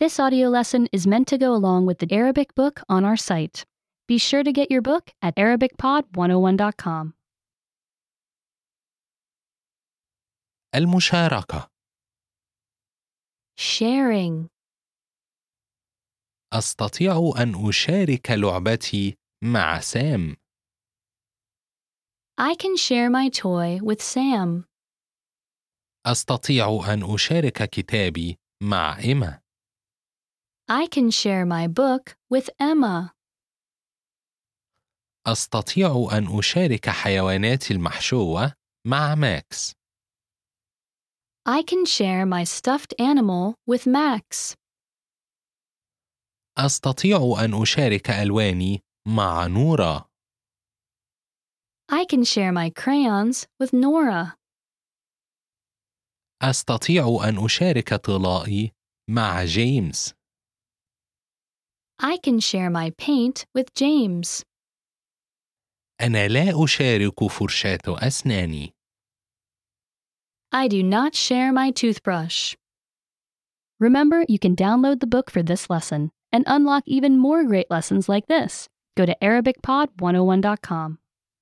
This audio lesson is meant to go along with the Arabic book on our site. Be sure to get your book at ArabicPod101.com. المشاركة Sharing. أستطيع أن أشارك لعبتي مع سام I can share my toy with Sam. أستطيع أن أشارك كتابي مع إيما I can share my book with Emma. أستطيع أن أشارك حيواناتي المحشوة مع ماكس I can share my stuffed animal with Max. أستطيع أن أشارك ألواني مع نورا I can share my crayons with Nora. أستطيع أن أشارك طلائي مع جيمس I can share my paint with James. أنا لا أشارك فرشاة أسناني I do not share my toothbrush. Remember, you can download the book for this lesson and unlock even more great lessons like this. Go to ArabicPod101.com.